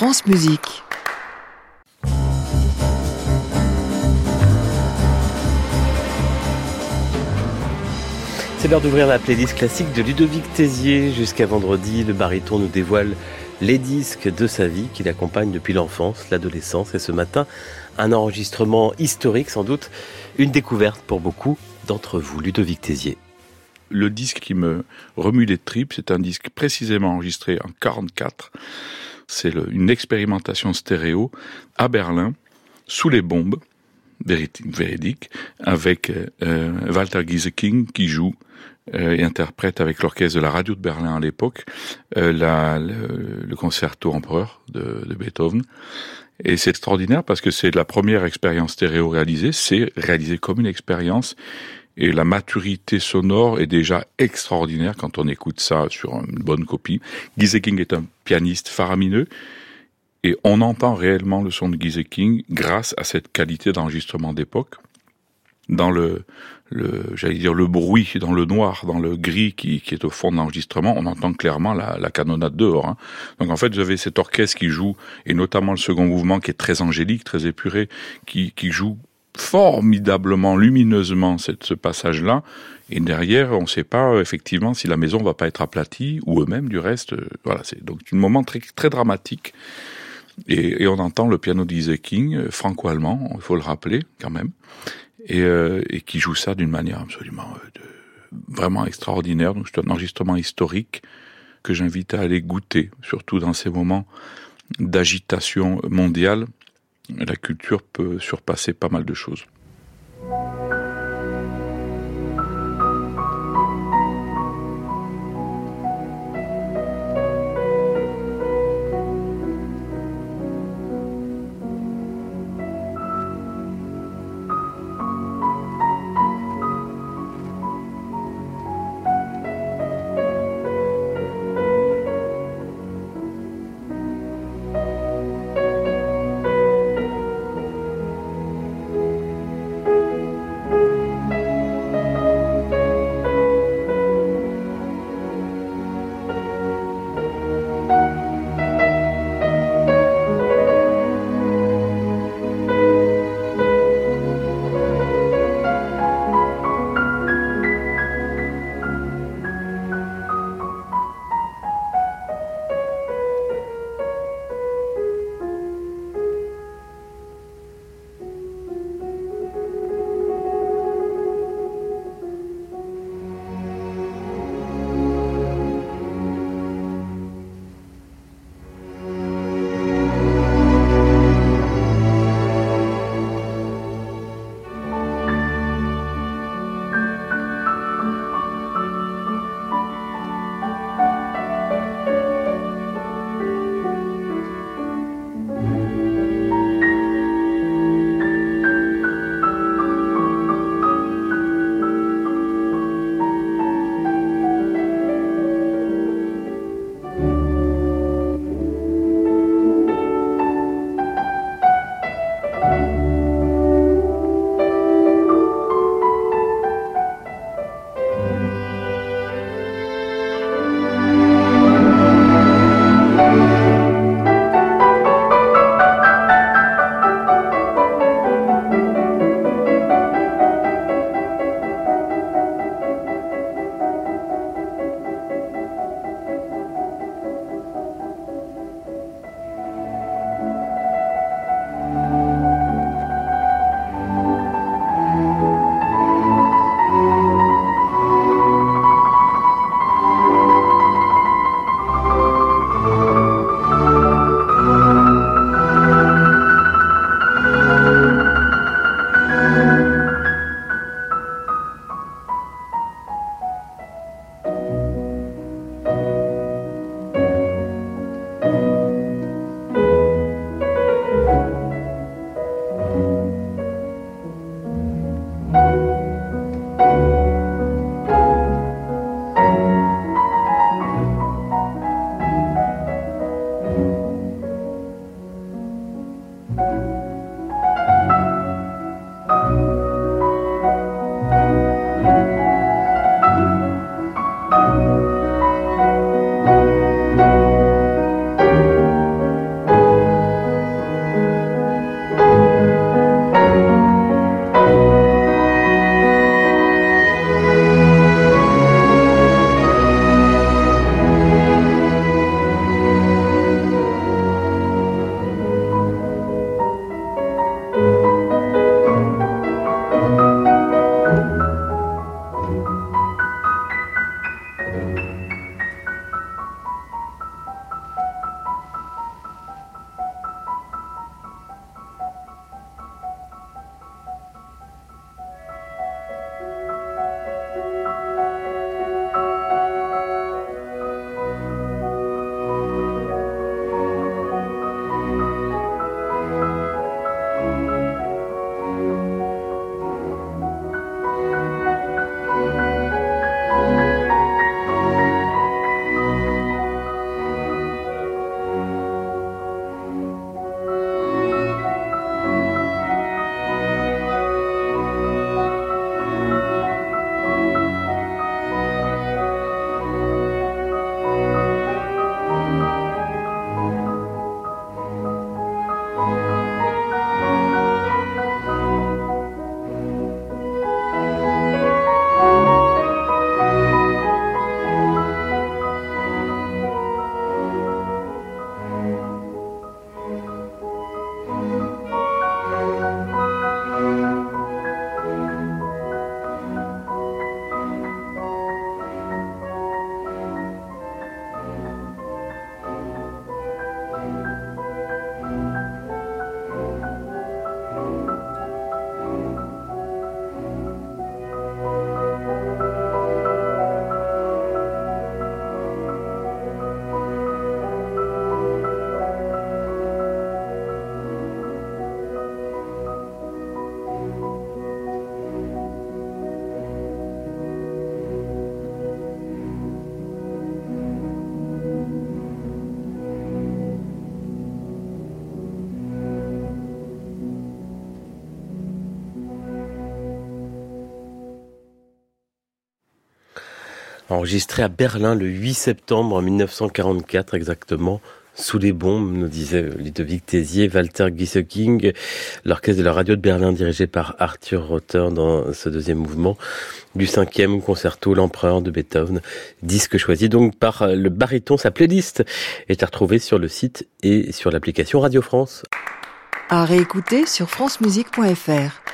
France Musique. C'est l'heure d'ouvrir la playlist classique de Ludovic Tézier. Jusqu'à vendredi, le baryton nous dévoile les disques de sa vie qui l'accompagnent depuis l'enfance, l'adolescence et ce matin, un enregistrement historique sans doute, une découverte pour beaucoup d'entre vous. Ludovic Tézier. Le disque qui me remue les tripes, c'est un disque précisément enregistré en 44. C'est une expérimentation stéréo à Berlin, sous les bombes, véridique, avec euh, Walter Gieseking qui joue euh, et interprète avec l'orchestre de la radio de Berlin à l'époque euh, le, le, concerto empereur de, de Beethoven. Et c'est extraordinaire parce que c'est la première expérience stéréo réalisée, c'est réalisé comme une expérience et la maturité sonore est déjà extraordinaire quand on écoute ça sur une bonne copie. Gieseking est un pianiste faramineux et on entend réellement le son de Gieseking grâce à cette qualité d'enregistrement d'époque dans le, le j'allais dire le bruit, dans le noir, dans le gris qui, est au fond de l'enregistrement, on entend clairement la, la canonnade dehors. Hein. Donc en fait, vous avez cet orchestre qui joue, et notamment le second mouvement qui est très angélique, très épuré, qui joue formidablement, lumineusement cette, ce passage-là. Et derrière, on ne sait pas effectivement si la maison va pas être aplatie ou eux-mêmes du reste. Euh, voilà, c'est donc un moment très très dramatique. Et, et on entend le piano d'Isaac King, euh, franco-allemand, il faut le rappeler quand même et, euh, et qui joue ça d'une manière absolument euh, de, vraiment extraordinaire. Donc c'est un enregistrement historique que j'invite à aller goûter, surtout dans ces moments d'agitation mondiale. La culture peut surpasser pas mal de choses. Enregistré à Berlin le 8 septembre 1944 exactement. Sous les bombes, nous disait Ludovic Tézier, Walter Gieseking, l'orchestre de la radio de Berlin dirigé par Arthur Rother dans ce deuxième mouvement du cinquième concerto L'Empereur de Beethoven, disque choisi donc par le baryton. Sa playlist est à retrouver sur le site et sur l'application Radio France. À réécouter sur francemusique.fr.